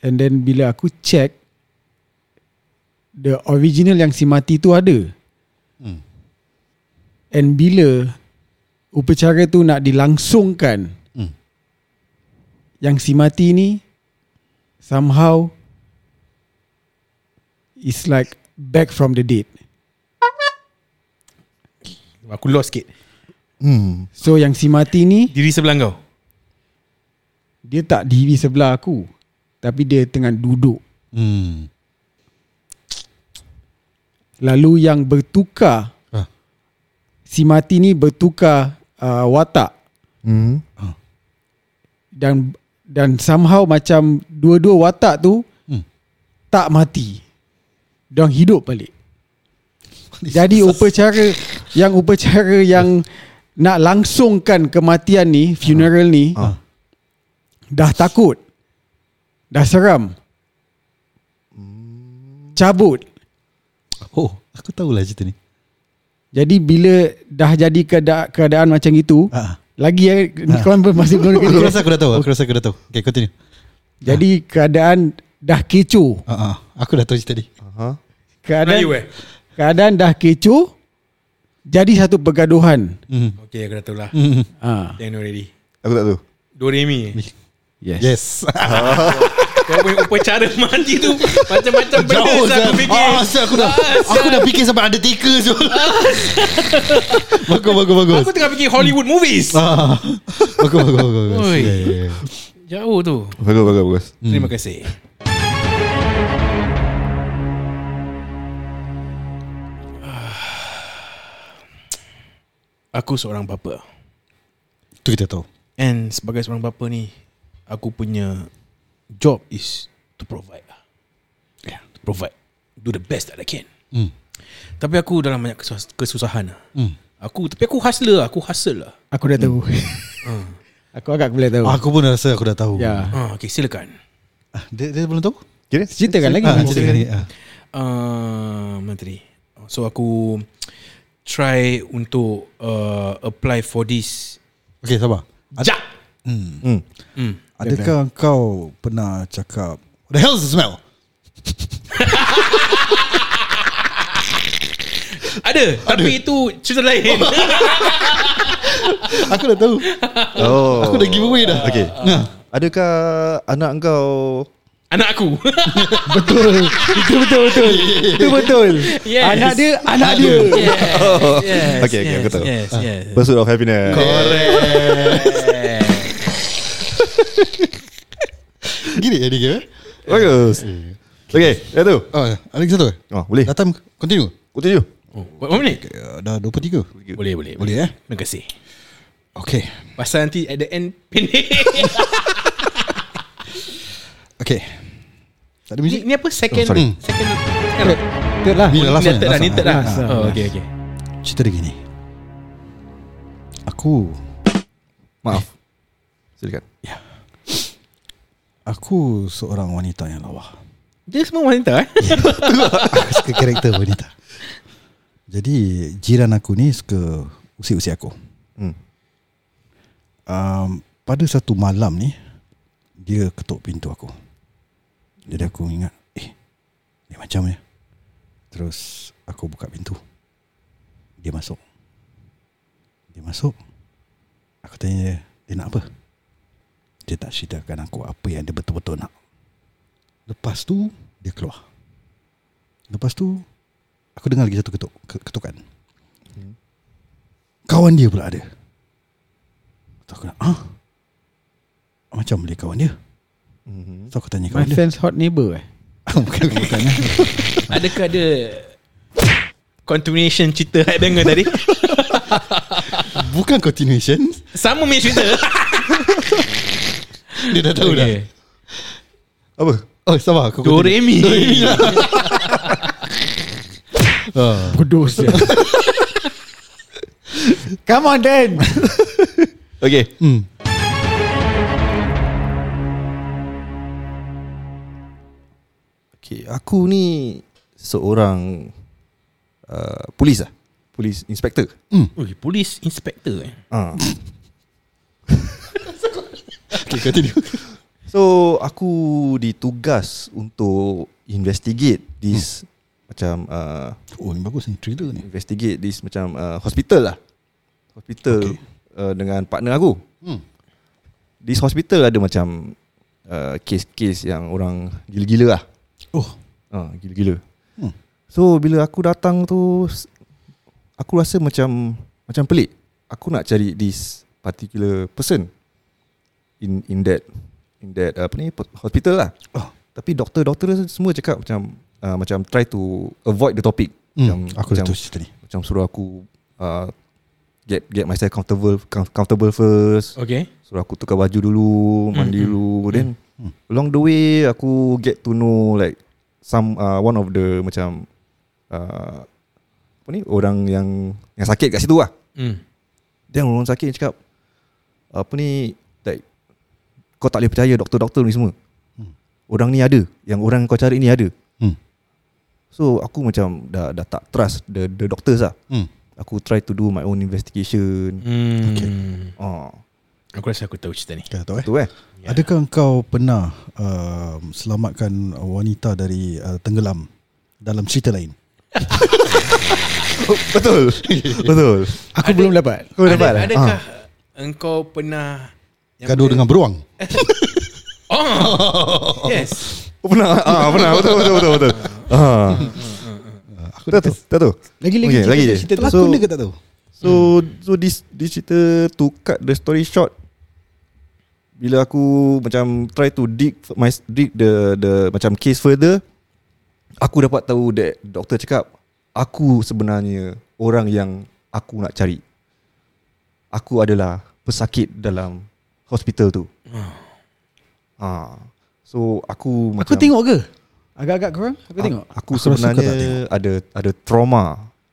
[SPEAKER 1] and then bila aku check the original yang si mati tu ada.
[SPEAKER 5] Hmm.
[SPEAKER 1] And bila upacara tu nak dilangsungkan
[SPEAKER 5] Hmm.
[SPEAKER 1] yang si mati ni somehow is like back from the dead.
[SPEAKER 3] Aku lost sikit
[SPEAKER 2] Hmm.
[SPEAKER 1] So yang si mati ni
[SPEAKER 3] Diri sebelah kau
[SPEAKER 1] dia tak diri sebelah aku tapi dia tengah duduk.
[SPEAKER 5] Hmm.
[SPEAKER 1] Lalu yang bertukar
[SPEAKER 5] Ah.
[SPEAKER 1] si mati ni bertukar uh, watak
[SPEAKER 2] Hmm.
[SPEAKER 1] dan dan somehow macam dua-dua watak tu
[SPEAKER 5] Hmm.
[SPEAKER 1] tak mati. Diorang hidup balik. Jadi upacara yang upacara yang nak langsungkan kematian ni, funeral ni
[SPEAKER 2] Ah.
[SPEAKER 1] Dah takut. Dah seram. Cabut.
[SPEAKER 5] Oh, aku tahulah cerita ni.
[SPEAKER 1] Jadi bila dah jadi keadaan, keadaan macam itu,
[SPEAKER 5] Ah.
[SPEAKER 1] lagi ni korang pun masih belum
[SPEAKER 5] Aku rasa aku dah tahu. Aku rasa aku dah tahu. Okay, continue.
[SPEAKER 1] Jadi keadaan dah kecoh.
[SPEAKER 5] Ah. Aku dah tahu cerita ni.
[SPEAKER 2] Aha.
[SPEAKER 1] Keadaan
[SPEAKER 3] Melayu eh
[SPEAKER 1] keadaan dah kecoh. Jadi satu pergaduhan.
[SPEAKER 5] Hmm.
[SPEAKER 3] Okay aku dah tahu lah
[SPEAKER 5] Hmm.
[SPEAKER 1] Ha.
[SPEAKER 3] Then already
[SPEAKER 2] Aku tak tahu.
[SPEAKER 3] Doremi
[SPEAKER 1] Yes.
[SPEAKER 5] Yes.
[SPEAKER 3] Kau punya upacara mati tu Macam-macam benda
[SPEAKER 5] Jauh
[SPEAKER 3] Zat, aku fikir
[SPEAKER 5] Ah, Zat, aku dah
[SPEAKER 3] Ah,
[SPEAKER 5] aku dah fikir sampai ada taker tu. bagus bagus bagus.
[SPEAKER 3] Aku tengah fikir Hollywood movies
[SPEAKER 5] Ah. Bagus bagus bagus. bagus.
[SPEAKER 3] Oi.
[SPEAKER 5] Ya, ya, ya.
[SPEAKER 3] Jauh tu
[SPEAKER 2] Bagus, bagus, bagus.
[SPEAKER 3] Terima kasih Aku seorang bapa
[SPEAKER 5] Tu kita tahu.
[SPEAKER 3] And sebagai seorang bapa ni Aku punya Job is To provide lah yeah, To provide Do the best that I can
[SPEAKER 5] Hmm.
[SPEAKER 3] Tapi aku dalam banyak kesus- kesusahan lah
[SPEAKER 5] Hmm.
[SPEAKER 3] Aku Tapi aku hustler lah Aku hustle lah
[SPEAKER 1] Aku dah tahu. aku agak boleh tahu.
[SPEAKER 5] Aku pun rasa aku dah tahu.
[SPEAKER 1] Ya.
[SPEAKER 3] ah, Okay silakan
[SPEAKER 5] Ah, Dia, dia belum tahu?
[SPEAKER 2] Kira?
[SPEAKER 1] Ceritakan lagi.
[SPEAKER 5] Ah, cerita lagi. Ah.
[SPEAKER 3] uh, Menteri So aku Try untuk uh, Apply for this
[SPEAKER 5] Okay, sabar.
[SPEAKER 3] Jap
[SPEAKER 5] Hmm.
[SPEAKER 2] Hmm.
[SPEAKER 3] hmm.
[SPEAKER 5] Adakah kau pernah cakap What the hell is the smell?
[SPEAKER 3] Ada Tapi itu cerita lain
[SPEAKER 5] Aku dah tahu.
[SPEAKER 2] Oh.
[SPEAKER 5] Aku dah give away dah.
[SPEAKER 2] Okay.
[SPEAKER 5] Nah.
[SPEAKER 2] Adakah anak kau
[SPEAKER 3] Anak aku
[SPEAKER 1] Betul. Itu betul betul. Itu betul.
[SPEAKER 3] Yes.
[SPEAKER 1] Anak dia, anak dia.
[SPEAKER 3] yes, yes,
[SPEAKER 2] Okay, okay, aku tahu.
[SPEAKER 3] Yes, yes.
[SPEAKER 2] Pursuit of happiness?
[SPEAKER 3] Correct
[SPEAKER 5] Gini ya dia kira?
[SPEAKER 2] Bagus. Okay, dah tu.
[SPEAKER 5] Oh, ada lagi satu?
[SPEAKER 2] Oh, boleh.
[SPEAKER 5] Datang continue.
[SPEAKER 2] Continue.
[SPEAKER 3] oh, Berapa minit?
[SPEAKER 5] Okay, uh, dah 23.
[SPEAKER 3] Boleh, boleh
[SPEAKER 5] Boleh eh?
[SPEAKER 3] Terima kasih
[SPEAKER 5] Okay.
[SPEAKER 3] Pasal nanti at the end pendek
[SPEAKER 5] Okay. Tak ada
[SPEAKER 3] ni,
[SPEAKER 5] muzik?
[SPEAKER 3] ni apa? Second
[SPEAKER 2] Oh, sorry.
[SPEAKER 3] Second
[SPEAKER 1] Betul lah.
[SPEAKER 5] Ni dah last
[SPEAKER 3] Ni third lah Ni third lah. Oh okay okay
[SPEAKER 5] Cerita dia gini. Aku
[SPEAKER 2] Maaf. Silakan.
[SPEAKER 5] Aku seorang wanita yang lawa.
[SPEAKER 3] Dia semua wanita eh
[SPEAKER 5] Aku suka karakter wanita. Jadi jiran aku ni suka usik-usik aku.
[SPEAKER 2] Hmm.
[SPEAKER 5] Um, pada satu malam ni dia ketuk pintu aku. Jadi aku ingat, eh, ni macam ya. Terus aku buka pintu. Dia masuk. Dia masuk. Aku tanya dia, dia nak apa? Dia tak ceritakan aku apa yang dia betul-betul nak. Lepas tu dia keluar. Lepas tu aku dengar lagi satu ketuk, ketukan. Kawan dia pula ada. So aku nak, ah? Macam boleh kawan dia?
[SPEAKER 2] Mhm.
[SPEAKER 5] So aku tanya
[SPEAKER 1] My
[SPEAKER 5] kawan dia.
[SPEAKER 1] friend's hot neighbor eh.
[SPEAKER 5] bukan, bukan, bukan. eh.
[SPEAKER 3] Adakah ada Continuation cerita Hack dengar tadi
[SPEAKER 5] bukan continuation.
[SPEAKER 3] Sama punya cerita
[SPEAKER 5] Dia dah tahu dah.
[SPEAKER 3] Okay.
[SPEAKER 2] Apa?
[SPEAKER 5] Oh, sabar. Aku
[SPEAKER 3] Doremi
[SPEAKER 5] Ah.
[SPEAKER 1] Bodoh sial. Come on Dan.
[SPEAKER 2] Okay.
[SPEAKER 5] Hmm.
[SPEAKER 2] Okay, aku ni seorang uh, polis lah. Polis inspector.
[SPEAKER 3] Ui, Polis inspector eh
[SPEAKER 2] Ah.
[SPEAKER 5] Okay continue
[SPEAKER 2] So aku ditugas untuk investigate this hmm. macam uh,
[SPEAKER 5] Oh ni bagus ni Thriller ni
[SPEAKER 2] investigate this macam uh, hospital lah. Hospital
[SPEAKER 5] Okay.
[SPEAKER 2] uh, dengan partner aku.
[SPEAKER 5] hmm.
[SPEAKER 2] This hospital ada macam uh, case-case yang orang gila-gila lah.
[SPEAKER 5] Oh
[SPEAKER 2] Uh, gila-gila.
[SPEAKER 5] Hmm.
[SPEAKER 2] So bila aku datang tu aku rasa macam macam pelik. Aku nak cari this particular person in in that in that apa ni hospital lah.
[SPEAKER 5] Oh.
[SPEAKER 2] Tapi doktor-doktor semua cakap macam uh, macam try to avoid the topic.
[SPEAKER 5] hmm.
[SPEAKER 2] Macam,
[SPEAKER 5] Aku
[SPEAKER 2] macam,
[SPEAKER 5] tahu cerita ni
[SPEAKER 2] macam suruh aku uh, get get myself comfortable com- comfortable first.
[SPEAKER 3] Okay.
[SPEAKER 2] Suruh aku tukar baju dulu, mandi
[SPEAKER 3] Mm, mm,
[SPEAKER 2] dulu. Then
[SPEAKER 5] mm.
[SPEAKER 2] along the way aku get to know like some uh, one of the macam uh, apa ni orang yang yang sakit kat situ lah.
[SPEAKER 3] Hmm.
[SPEAKER 2] Then orang sakit cakap apa ni kau tak boleh percaya doktor-doktor ni semua.
[SPEAKER 5] Hmm.
[SPEAKER 2] Orang ni ada, yang orang kau cari ni ada.
[SPEAKER 5] Hmm.
[SPEAKER 2] So aku macam dah dah tak trust the the doctors lah.
[SPEAKER 5] hmm.
[SPEAKER 2] Aku try to do my own investigation.
[SPEAKER 3] Hmm.
[SPEAKER 5] Okay.
[SPEAKER 2] Oh,
[SPEAKER 3] Aku rasa aku tahu cerita ni.
[SPEAKER 5] Kau tahu eh
[SPEAKER 2] tu eh.
[SPEAKER 3] Ya.
[SPEAKER 5] Adakah kau pernah uh, selamatkan wanita dari uh, tenggelam dalam cerita lain?
[SPEAKER 2] Betul. Betul.
[SPEAKER 1] Aku belum dapat.
[SPEAKER 2] Kau dapat
[SPEAKER 3] Ada,
[SPEAKER 2] eh?
[SPEAKER 3] adakah engkau pernah yang
[SPEAKER 5] Gaduh dengan beruang?
[SPEAKER 3] Oh. yes.
[SPEAKER 2] Oh, pernah. Ah, pernah. Betul betul betul betul. Ah.
[SPEAKER 5] Aku
[SPEAKER 2] Tak tahu. Tak tahu.
[SPEAKER 1] Lagi-lagi
[SPEAKER 2] Okay,
[SPEAKER 1] cerita,
[SPEAKER 2] lagi
[SPEAKER 1] cerita tu.
[SPEAKER 5] Dia ke tak tahu?
[SPEAKER 2] So so this this cerita to cut the story short bila aku macam try to dig my dig the the macam case further aku dapat tahu that doktor cakap aku sebenarnya orang yang aku nak cari. Aku adalah pesakit dalam hospital tu. Ha. So aku
[SPEAKER 1] Aku
[SPEAKER 2] macam
[SPEAKER 1] tengok ke? Agak-agak korang? Aku tengok.
[SPEAKER 2] Aku
[SPEAKER 5] Aku
[SPEAKER 2] sebenarnya
[SPEAKER 5] tengok.
[SPEAKER 2] ada ada trauma.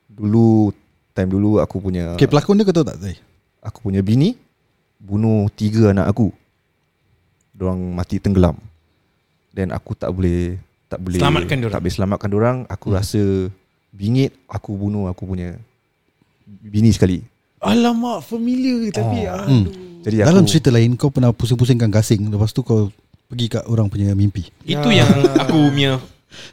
[SPEAKER 2] Dulu time dulu aku punya
[SPEAKER 5] Okay, pelakon dia kau tahu tak tadi?
[SPEAKER 2] aku punya bini bunuh tiga anak aku. Diorang mati tenggelam. Dan aku tak boleh tak boleh
[SPEAKER 3] Selamatkan.
[SPEAKER 2] Tak boleh selamatkan orang. Aku hmm. rasa bingit aku bunuh aku punya bini sekali.
[SPEAKER 1] Alamak, familiar tapi
[SPEAKER 2] Oh.
[SPEAKER 1] aduh.
[SPEAKER 5] Hmm.
[SPEAKER 2] Jadi
[SPEAKER 5] Dalam
[SPEAKER 2] aku
[SPEAKER 5] cerita lain kau pernah pusing-pusingkan gasing Lepas tu kau pergi kat orang punya mimpi
[SPEAKER 3] Itu yang aku punya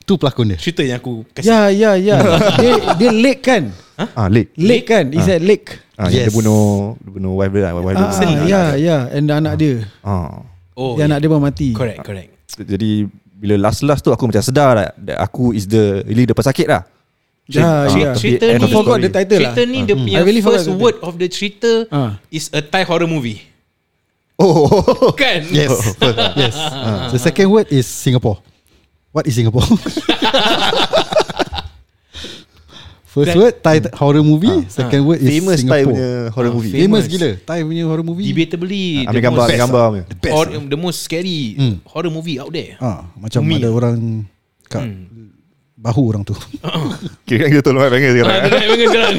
[SPEAKER 5] Tu pelakon dia
[SPEAKER 3] cerita yang aku kasih.
[SPEAKER 1] Ya, ya, ya. dia dia lake kan?
[SPEAKER 2] ah lake.
[SPEAKER 1] Lake kan? Is that lake?
[SPEAKER 2] Ah yes. Dia bunuh dia bunuh wife dia lah, wife dia.
[SPEAKER 1] Ah,
[SPEAKER 3] Seri.
[SPEAKER 1] ya, ya. And anak dia.
[SPEAKER 2] Ah.
[SPEAKER 3] Oh,
[SPEAKER 1] Dia anak dia pun mati.
[SPEAKER 3] correct, correct.
[SPEAKER 2] Jadi bila last-last tu aku macam sedar lah that aku is the really the pesakit lah.
[SPEAKER 1] Ya,
[SPEAKER 3] Cerita-
[SPEAKER 1] ya.
[SPEAKER 3] ni-
[SPEAKER 1] I forgot the title lah.
[SPEAKER 3] Cerita ni dia
[SPEAKER 1] Hmm.
[SPEAKER 3] punya
[SPEAKER 1] I really forgot
[SPEAKER 3] first
[SPEAKER 1] the
[SPEAKER 3] word of the cerita
[SPEAKER 1] Ah.
[SPEAKER 3] is a Thai horror movie.
[SPEAKER 2] Oh,
[SPEAKER 3] Kan?
[SPEAKER 5] Yes Yes The second word is Singapore What is Singapore? First
[SPEAKER 3] That-
[SPEAKER 5] word Thai horror movie Second word is
[SPEAKER 2] famous Thai
[SPEAKER 5] Singapore
[SPEAKER 2] punya horror
[SPEAKER 3] Ah,
[SPEAKER 2] movie.
[SPEAKER 5] Famous
[SPEAKER 3] famous.
[SPEAKER 5] gila Thai punya horror movie
[SPEAKER 3] Debatably
[SPEAKER 2] Ambil gambar, ambil gambar punya.
[SPEAKER 5] The best
[SPEAKER 3] or, the most scary
[SPEAKER 5] Hmm.
[SPEAKER 3] horror movie out there.
[SPEAKER 5] ah, Macam
[SPEAKER 3] Umi.
[SPEAKER 5] ada orang Kat
[SPEAKER 3] Hmm.
[SPEAKER 5] Bahu orang tu
[SPEAKER 2] Kira kan kita tolong Abang sekarang.
[SPEAKER 3] Ah,
[SPEAKER 2] eh?
[SPEAKER 3] dia dah sekarang.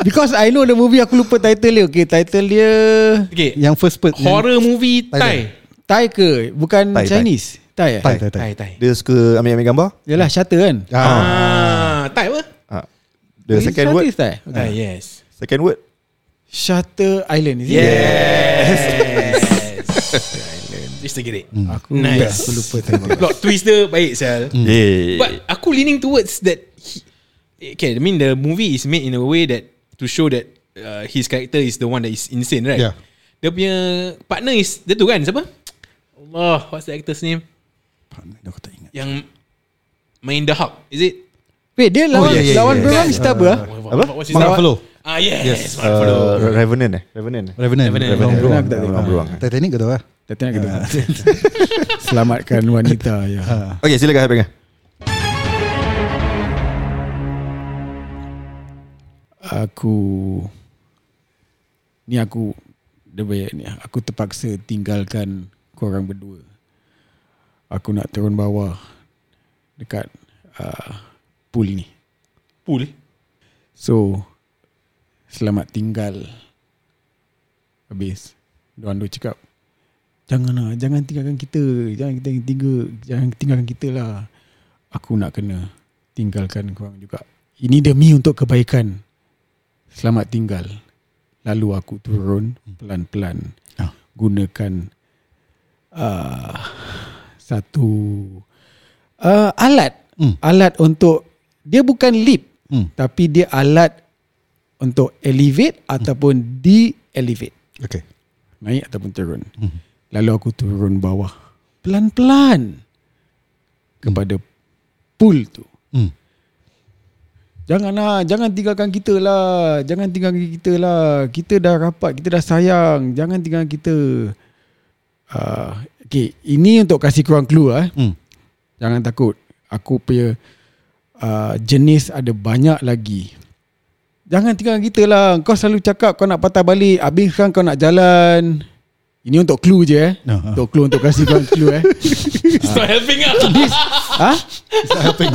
[SPEAKER 1] Because I know the movie Aku lupa title dia Okay title dia
[SPEAKER 3] Okay.
[SPEAKER 5] Yang first part
[SPEAKER 3] Horror movie
[SPEAKER 5] Thailand.
[SPEAKER 3] Thai.
[SPEAKER 1] Thai ke Bukan
[SPEAKER 2] Thai, Thai.
[SPEAKER 1] Chinese Thai eh
[SPEAKER 5] Thai Thai Thai
[SPEAKER 3] Thai, Thai.
[SPEAKER 2] Dia suka ambil-ambil gambar.
[SPEAKER 1] Yalah Shutter kan
[SPEAKER 3] Ah, Thai apa?
[SPEAKER 2] Ah. The second
[SPEAKER 1] Shutter
[SPEAKER 2] word,
[SPEAKER 1] is Thai okay.
[SPEAKER 3] Ah, yes.
[SPEAKER 2] second word.
[SPEAKER 1] Shutter Island is it?
[SPEAKER 3] Yes. To get it.
[SPEAKER 1] Aku
[SPEAKER 3] Nice.
[SPEAKER 1] Aku lupa title
[SPEAKER 3] Plot twist dia baik sel.
[SPEAKER 2] Yeah.
[SPEAKER 3] But aku leaning towards that. He, okay, I mean the movie is made in a way that to show that uh, his character is the one that is insane, right?
[SPEAKER 5] Yeah.
[SPEAKER 3] Dia punya partner is dia tu kan siapa? Allah, what's the actor's name?
[SPEAKER 5] Aku tak ingat
[SPEAKER 3] Yang main The Hulk, is it?
[SPEAKER 1] Wait dia lawan
[SPEAKER 5] yeah, yeah,
[SPEAKER 1] Lawan
[SPEAKER 5] yeah.
[SPEAKER 1] berang Mr. apa ah?
[SPEAKER 3] Apa? His
[SPEAKER 5] Mark? Ruffalo
[SPEAKER 3] Ah yes,
[SPEAKER 5] Yes.
[SPEAKER 3] Mark.
[SPEAKER 2] Uh, Revenant eh? Revenant.
[SPEAKER 5] Revenant
[SPEAKER 3] Revenant.
[SPEAKER 5] Orang
[SPEAKER 2] Revenant.
[SPEAKER 5] beruang
[SPEAKER 1] aku tak
[SPEAKER 2] Orang
[SPEAKER 1] tengok.
[SPEAKER 2] beruang.
[SPEAKER 5] Titanic kau tahu lah
[SPEAKER 1] Tak nak kita Selamatkan wanita ya.
[SPEAKER 2] Okay, silakan Abang.
[SPEAKER 1] Aku Ni aku banyak ni Aku terpaksa tinggalkan Korang berdua Aku nak turun bawah Dekat uh, Pool ni
[SPEAKER 3] Pool.
[SPEAKER 1] So Selamat tinggal. Habis. Diorang dua cakap Janganlah Jangan tinggalkan kita. Jangan kita tiga Jangan tinggalkan kita lah. Aku nak kena Tinggalkan korang juga. Ini demi untuk kebaikan. Selamat tinggal. Lalu aku turun Pelan-pelan
[SPEAKER 5] Ah.
[SPEAKER 1] gunakan uh, satu uh, alat.
[SPEAKER 5] Hmm.
[SPEAKER 1] alat untuk dia bukan lift
[SPEAKER 5] Hmm.
[SPEAKER 1] tapi dia alat untuk elevate ataupun de-elevate
[SPEAKER 5] Okay.
[SPEAKER 1] naik ataupun turun.
[SPEAKER 5] Hmm.
[SPEAKER 1] Lalu aku turun bawah pelan-pelan kepada pool tu.
[SPEAKER 5] Hmm.
[SPEAKER 1] Janganlah, jangan tinggalkan kita lah. Jangan tinggalkan kita lah. Kita dah rapat, kita dah sayang. Jangan tinggalkan kita. Uh, okay, ini untuk kasih korang clue lah.
[SPEAKER 5] Hmm.
[SPEAKER 1] Jangan takut. Aku punya uh, jenis ada banyak lagi. Jangan tinggalkan kita lah. Kau selalu cakap kau nak patah balik. Habis sekarang kau nak jalan. Ini untuk clue je eh.
[SPEAKER 5] No, ah.
[SPEAKER 1] Untuk clue untuk kasih korang clue eh.
[SPEAKER 3] It's not helping ah.
[SPEAKER 1] ha?
[SPEAKER 5] It's not helping.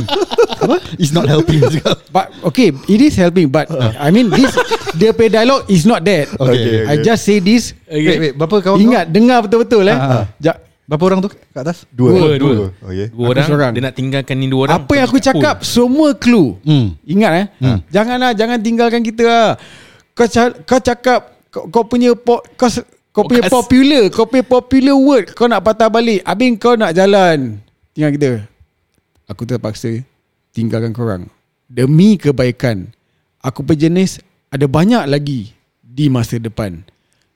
[SPEAKER 5] Apa? It's not helping juga.
[SPEAKER 1] But okay, it is helping. But I mean, this the pay dialogue is not that.
[SPEAKER 5] Okay,
[SPEAKER 1] I just say this.
[SPEAKER 5] Wait, wait, berapa kawan
[SPEAKER 1] Ingat, dengar betul-betul eh. Ja,
[SPEAKER 5] kau? Berapa orang tu kat atas?
[SPEAKER 2] Dua.
[SPEAKER 3] Dua, dua.
[SPEAKER 2] Okay.
[SPEAKER 3] Dua
[SPEAKER 1] Aku
[SPEAKER 3] orang
[SPEAKER 1] seorang.
[SPEAKER 3] Dia nak tinggalkan ni dua orang
[SPEAKER 1] apa yang aku cakap
[SPEAKER 3] pool.
[SPEAKER 1] semua clue.
[SPEAKER 5] Hmm.
[SPEAKER 1] Ingat eh. Janganlah, jangan tinggalkan kita lah. Kau ca- kau cakap kau, kau punya po, kau kau punya popular, kau punya popular word kau nak patah balik. Habis kau nak jalan. Tinggal kita. Aku terpaksa tinggalkan korang. Demi kebaikan. Aku berjenis ada banyak lagi di masa depan.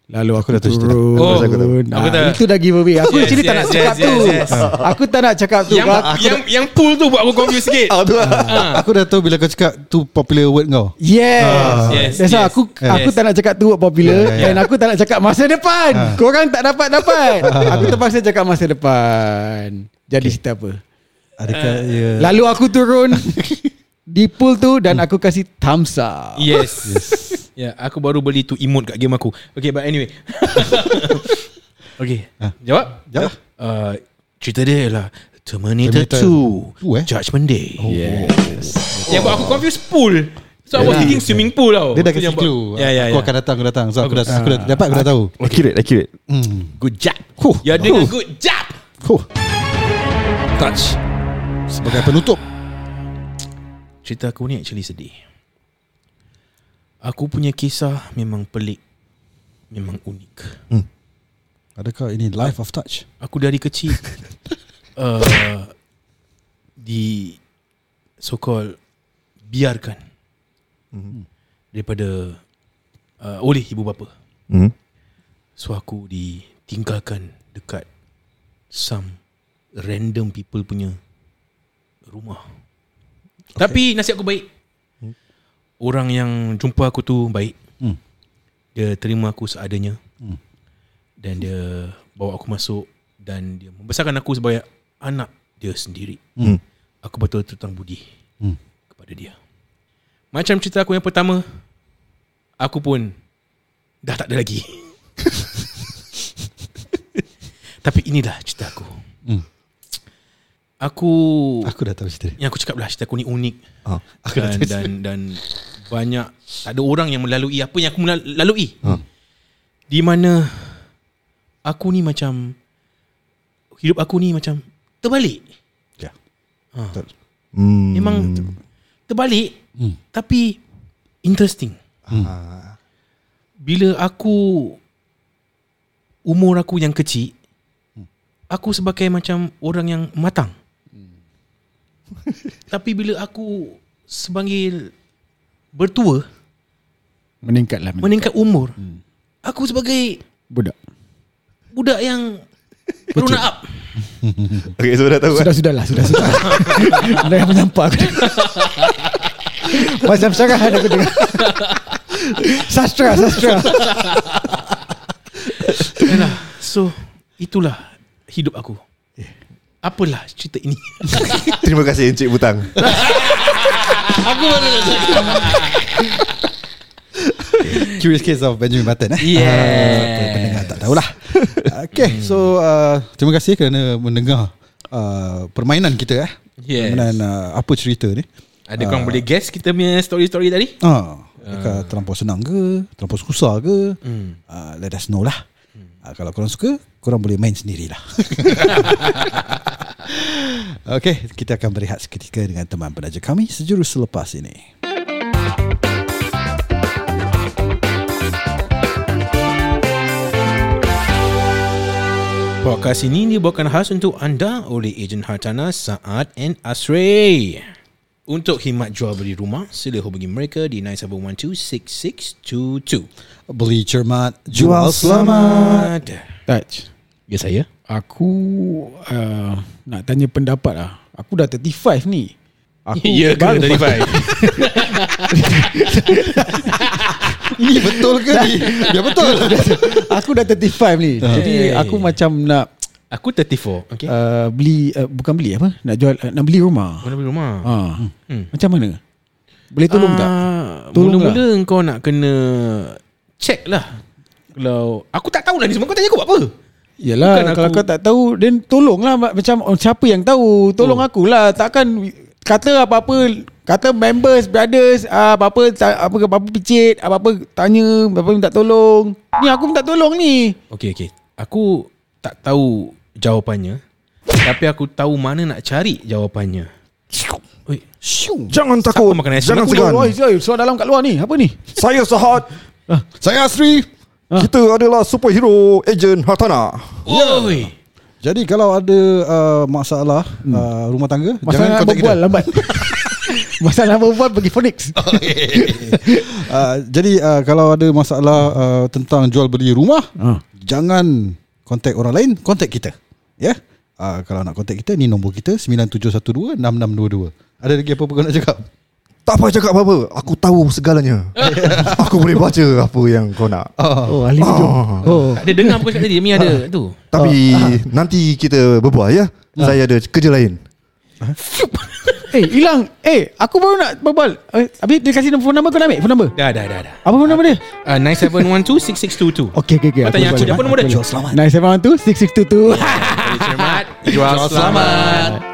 [SPEAKER 1] Lalu aku,
[SPEAKER 5] dah dah.
[SPEAKER 1] turun.
[SPEAKER 3] Oh,
[SPEAKER 1] aku
[SPEAKER 3] aku tahu.
[SPEAKER 1] itu dah giveaway. Aku
[SPEAKER 3] Yes,
[SPEAKER 1] actually tak
[SPEAKER 3] yes,
[SPEAKER 1] nak
[SPEAKER 3] yes,
[SPEAKER 1] cakap
[SPEAKER 3] yes,
[SPEAKER 1] tu.
[SPEAKER 3] yes.
[SPEAKER 1] Aku tak nak cakap tu.
[SPEAKER 3] Yang,
[SPEAKER 1] Aku-
[SPEAKER 3] yang, yang pool tu buat aku confused sikit
[SPEAKER 2] Ah, tu lah.
[SPEAKER 5] Aku dah tahu bila kau cakap tu popular word kau.
[SPEAKER 1] Yes.
[SPEAKER 3] Yes,
[SPEAKER 1] That's why
[SPEAKER 3] yes.
[SPEAKER 1] aku aku
[SPEAKER 3] Yes.
[SPEAKER 1] tak nak cakap tu word popular
[SPEAKER 5] Yeah, yeah, yeah.
[SPEAKER 1] and aku tak nak cakap masa depan. Korang tak dapat dapat. aku terpaksa cakap masa depan. Jadi cerita apa?
[SPEAKER 5] Adakah
[SPEAKER 3] Uh,
[SPEAKER 5] ia
[SPEAKER 1] Lalu aku turun di pool tu dan aku kasih thumbs up.
[SPEAKER 3] Yes. yes. Ya, yeah, aku baru beli tu emote kat game aku. Okay, but anyway. okay. Jawab?
[SPEAKER 5] Jawab.
[SPEAKER 3] Uh, cerita dia ialah Terminator,
[SPEAKER 5] Terminator
[SPEAKER 3] 2,
[SPEAKER 5] Two, eh?
[SPEAKER 3] Judgment Day.
[SPEAKER 1] Yes.
[SPEAKER 3] Yang buat aku confuse pool. So I was thinking swimming pool tau.
[SPEAKER 5] dia dah kasi clue.
[SPEAKER 3] Ya, ya,
[SPEAKER 5] Aku
[SPEAKER 3] ya.
[SPEAKER 5] akan datang, aku datang. So aku dah, aku dah dapat, aku dah tahu.
[SPEAKER 2] Accurate, accurate.
[SPEAKER 5] Hmm.
[SPEAKER 3] Good job.
[SPEAKER 5] Huh.
[SPEAKER 3] You're doing a
[SPEAKER 5] Huh.
[SPEAKER 3] good job.
[SPEAKER 5] Huh. Touch. Sebagai penutup.
[SPEAKER 3] Cerita aku ni actually sedih. Aku punya kisah memang pelik. Memang unik.
[SPEAKER 5] Adakah ini life of touch?
[SPEAKER 3] Aku dari kecil uh, di so called biarkan daripada uh, oleh ibu bapa.
[SPEAKER 2] Hmm.
[SPEAKER 3] So aku ditinggalkan dekat some random people punya rumah. Okay. Tapi nasib aku baik. Orang yang jumpa aku tu baik.
[SPEAKER 5] Hmm.
[SPEAKER 3] Dia terima aku seadanya.
[SPEAKER 5] Hmm.
[SPEAKER 3] Dan dia bawa aku masuk dan dia membesarkan aku sebagai anak dia sendiri.
[SPEAKER 2] Hmm.
[SPEAKER 3] Aku betul terutang budi
[SPEAKER 5] Hmm.
[SPEAKER 3] kepada dia. Macam cerita aku yang pertama, aku pun dah tak ada lagi. Tapi inilah cerita aku.
[SPEAKER 5] Hmm.
[SPEAKER 3] Aku
[SPEAKER 5] Aku dah tahu cerita.
[SPEAKER 3] yang aku cakap lah cerita aku ni unik
[SPEAKER 2] Ah.
[SPEAKER 5] Aku
[SPEAKER 3] dan,
[SPEAKER 5] tahu
[SPEAKER 3] dan dan banyak tak ada orang yang melalui apa yang aku melal- lalui.
[SPEAKER 2] Ah.
[SPEAKER 3] Di mana aku ni macam hidup aku ni macam terbalik.
[SPEAKER 5] Ya.
[SPEAKER 3] Ha.
[SPEAKER 5] Betul.
[SPEAKER 2] Hmm.
[SPEAKER 3] Memang terbalik
[SPEAKER 5] Hmm.
[SPEAKER 3] tapi interesting.
[SPEAKER 2] Ah.
[SPEAKER 3] Bila aku umur aku yang kecil aku sebagai macam orang yang matang. tapi bila aku sebagai bertua
[SPEAKER 1] Meningkatlah meningkat.
[SPEAKER 3] meningkat umur aku sebagai
[SPEAKER 1] budak.
[SPEAKER 3] budak yang beruna up.
[SPEAKER 2] Okay, so dah tahu
[SPEAKER 1] Sudah sudahlah, sudah sudah. Ada yang menyampak aku. Macam sangat ada aku dengar. Sastra, sastra.
[SPEAKER 3] Yalah. So itulah hidup aku. Apalah cerita ini?
[SPEAKER 2] Terima kasih Encik Butang
[SPEAKER 3] aku baru nak cakap.
[SPEAKER 5] Curious case of Benjamin Button eh.
[SPEAKER 3] Yeah.
[SPEAKER 5] Ah, pendengar tak tahulah. Okay, so uh, terima kasih kerana mendengar uh, permainan kita eh.
[SPEAKER 3] Yes.
[SPEAKER 5] Permainan uh, apa cerita ni.
[SPEAKER 3] Ada korang boleh guess kita punya story-story tadi?
[SPEAKER 5] Ah, uh, terlampau senang ke, terlampau susah ke?
[SPEAKER 3] Hmm.
[SPEAKER 5] Uh, let us know lah. Uh, kalau korang suka, korang boleh main sendirilah. okay, kita akan berehat seketika dengan teman penaja kami sejurus selepas ini.
[SPEAKER 3] Podcast ini dibawakan khas untuk anda oleh ejen hartanah Saad and Asray. Untuk khidmat jual beli rumah, sila hubungi mereka di 97126622.
[SPEAKER 5] Beli cermat Jual selamat
[SPEAKER 1] Touch.
[SPEAKER 3] Ya saya.
[SPEAKER 1] Aku uh, nak tanya pendapat lah. Aku dah 35 ni. Aku
[SPEAKER 3] Ya ke
[SPEAKER 1] baru-
[SPEAKER 3] 35?
[SPEAKER 5] Ini betul ke ni? Ya betul
[SPEAKER 1] aku dah 35 ni. Jadi
[SPEAKER 3] Hey.
[SPEAKER 1] aku macam nak
[SPEAKER 3] Aku 34. Okay.
[SPEAKER 1] uh, beli uh, bukan beli apa? Nak jual uh, nak beli rumah.
[SPEAKER 3] Mana beli rumah?
[SPEAKER 1] Ha.
[SPEAKER 3] Hmm.
[SPEAKER 1] Macam mana? Boleh tolong tak?
[SPEAKER 3] Ah,
[SPEAKER 1] Tolong
[SPEAKER 3] Mula-mula kau nak kena check lah. Kalau aku tak tahu lah ni semua kau tanya aku buat apa?
[SPEAKER 1] Yalah
[SPEAKER 3] Bukan
[SPEAKER 1] kalau
[SPEAKER 3] aku-
[SPEAKER 1] kau tak tahu then tolonglah Ma- macam oh, siapa yang tahu tolong
[SPEAKER 3] Oh.
[SPEAKER 1] aku lah takkan kata apa-apa kata members brothers ah, apa-apa ta- apa apa picit apa-apa tanya apa minta tolong ni aku minta tolong ni
[SPEAKER 3] Okey okey. Aku tak tahu jawapannya. Tapi aku tahu mana nak cari jawapannya. Oi,
[SPEAKER 2] Jangan
[SPEAKER 3] Siapa
[SPEAKER 2] takut.
[SPEAKER 3] makan nasi
[SPEAKER 2] Jangan
[SPEAKER 3] makan
[SPEAKER 2] segan.
[SPEAKER 1] oi oi suara dalam kat luar ni. Apa ni?
[SPEAKER 2] Saya Sahat
[SPEAKER 5] Saya Asri.
[SPEAKER 2] Kita adalah superhero Agent Hartana
[SPEAKER 3] oi.
[SPEAKER 5] Jadi kalau ada uh, masalah uh, rumah tangga
[SPEAKER 1] masalah
[SPEAKER 5] Jangan kontak
[SPEAKER 1] berbual
[SPEAKER 5] kita
[SPEAKER 1] lambat. Masalah berbual pergi Phoenix.
[SPEAKER 5] Uh, Jadi uh, kalau ada masalah uh, Tentang jual beli rumah
[SPEAKER 1] Ah.
[SPEAKER 5] Jangan kontak orang lain Kontak kita. Ya? Yeah? uh, Kalau nak kontak kita Ni nombor kita 9712-6622 Ada lagi apa-apa kau nak cakap?
[SPEAKER 2] Tak payah cakap apa-apa. Aku tahu segalanya. Aku boleh baca Apa yang kau nak.
[SPEAKER 1] Oh ahli hujung
[SPEAKER 2] Ah.
[SPEAKER 1] oh.
[SPEAKER 3] Tak ada dengar apa cakap tadi. Mi ada tu.
[SPEAKER 2] Tapi Nanti kita berbual ya? Saya ada kerja lain
[SPEAKER 1] eh hilang eh aku baru nak berbual eh, habis dia kasih phone number kau nak ambil phone number
[SPEAKER 3] Dah dah dah dah.
[SPEAKER 1] apa phone number dia
[SPEAKER 3] Uh, 97126622.
[SPEAKER 1] Okey okey okey.
[SPEAKER 3] Kau tanya aku dia apa nombor dia?
[SPEAKER 1] Jual selamat. 9712 6622.
[SPEAKER 3] Cermat, jual selamat.